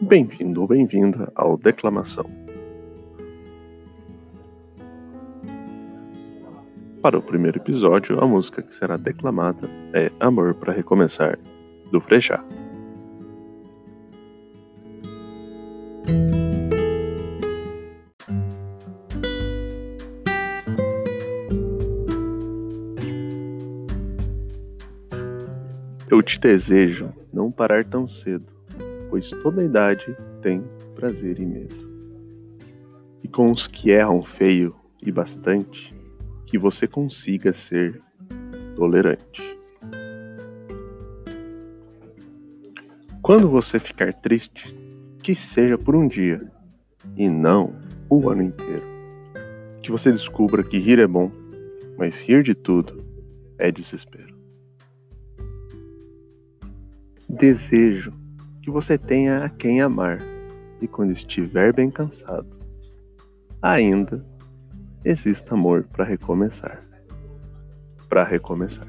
Bem-vindo ou bem-vinda ao Declamação. Para o primeiro episódio, a música que será declamada é Amor para Recomeçar, do Frejá. Eu te desejo não parar tão cedo, pois toda idade tem prazer e medo. E com os que erram feio e bastante, que você consiga ser tolerante. Quando você ficar triste, que seja por um dia e não o ano inteiro. Que você descubra que rir é bom, mas rir de tudo é desespero. Desejo que você tenha a quem amar e quando estiver bem cansado, ainda exista amor para recomeçar. Para recomeçar.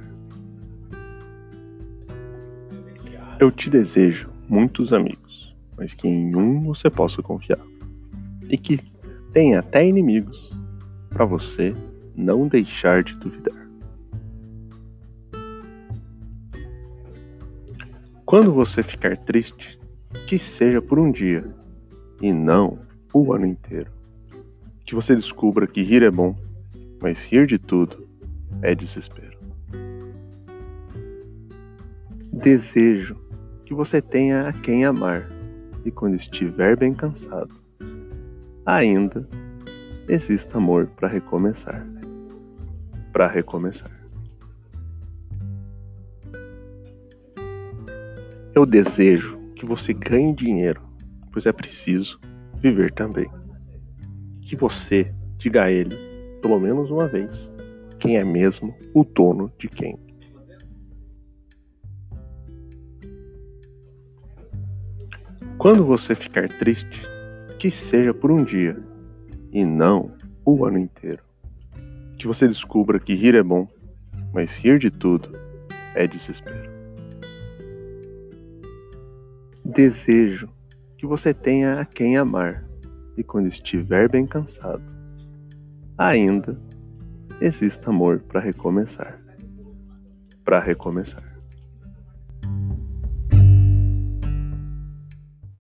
Eu te desejo muitos amigos, mas que em um você possa confiar. E que tenha até inimigos, para você não deixar de duvidar. Quando você ficar triste, que seja por um dia e não o ano inteiro. Que você descubra que rir é bom, mas rir de tudo é desespero. Desejo que você tenha a quem amar e quando estiver bem cansado, ainda exista amor para recomeçar. Para recomeçar. Eu desejo que você ganhe dinheiro, pois é preciso viver também. Que você diga a ele, pelo menos uma vez, quem é mesmo o dono de quem. Quando você ficar triste, que seja por um dia e não o ano inteiro. Que você descubra que rir é bom, mas rir de tudo é desespero. Desejo que você tenha a quem amar e quando estiver bem cansado, ainda exista amor para recomeçar. Para recomeçar.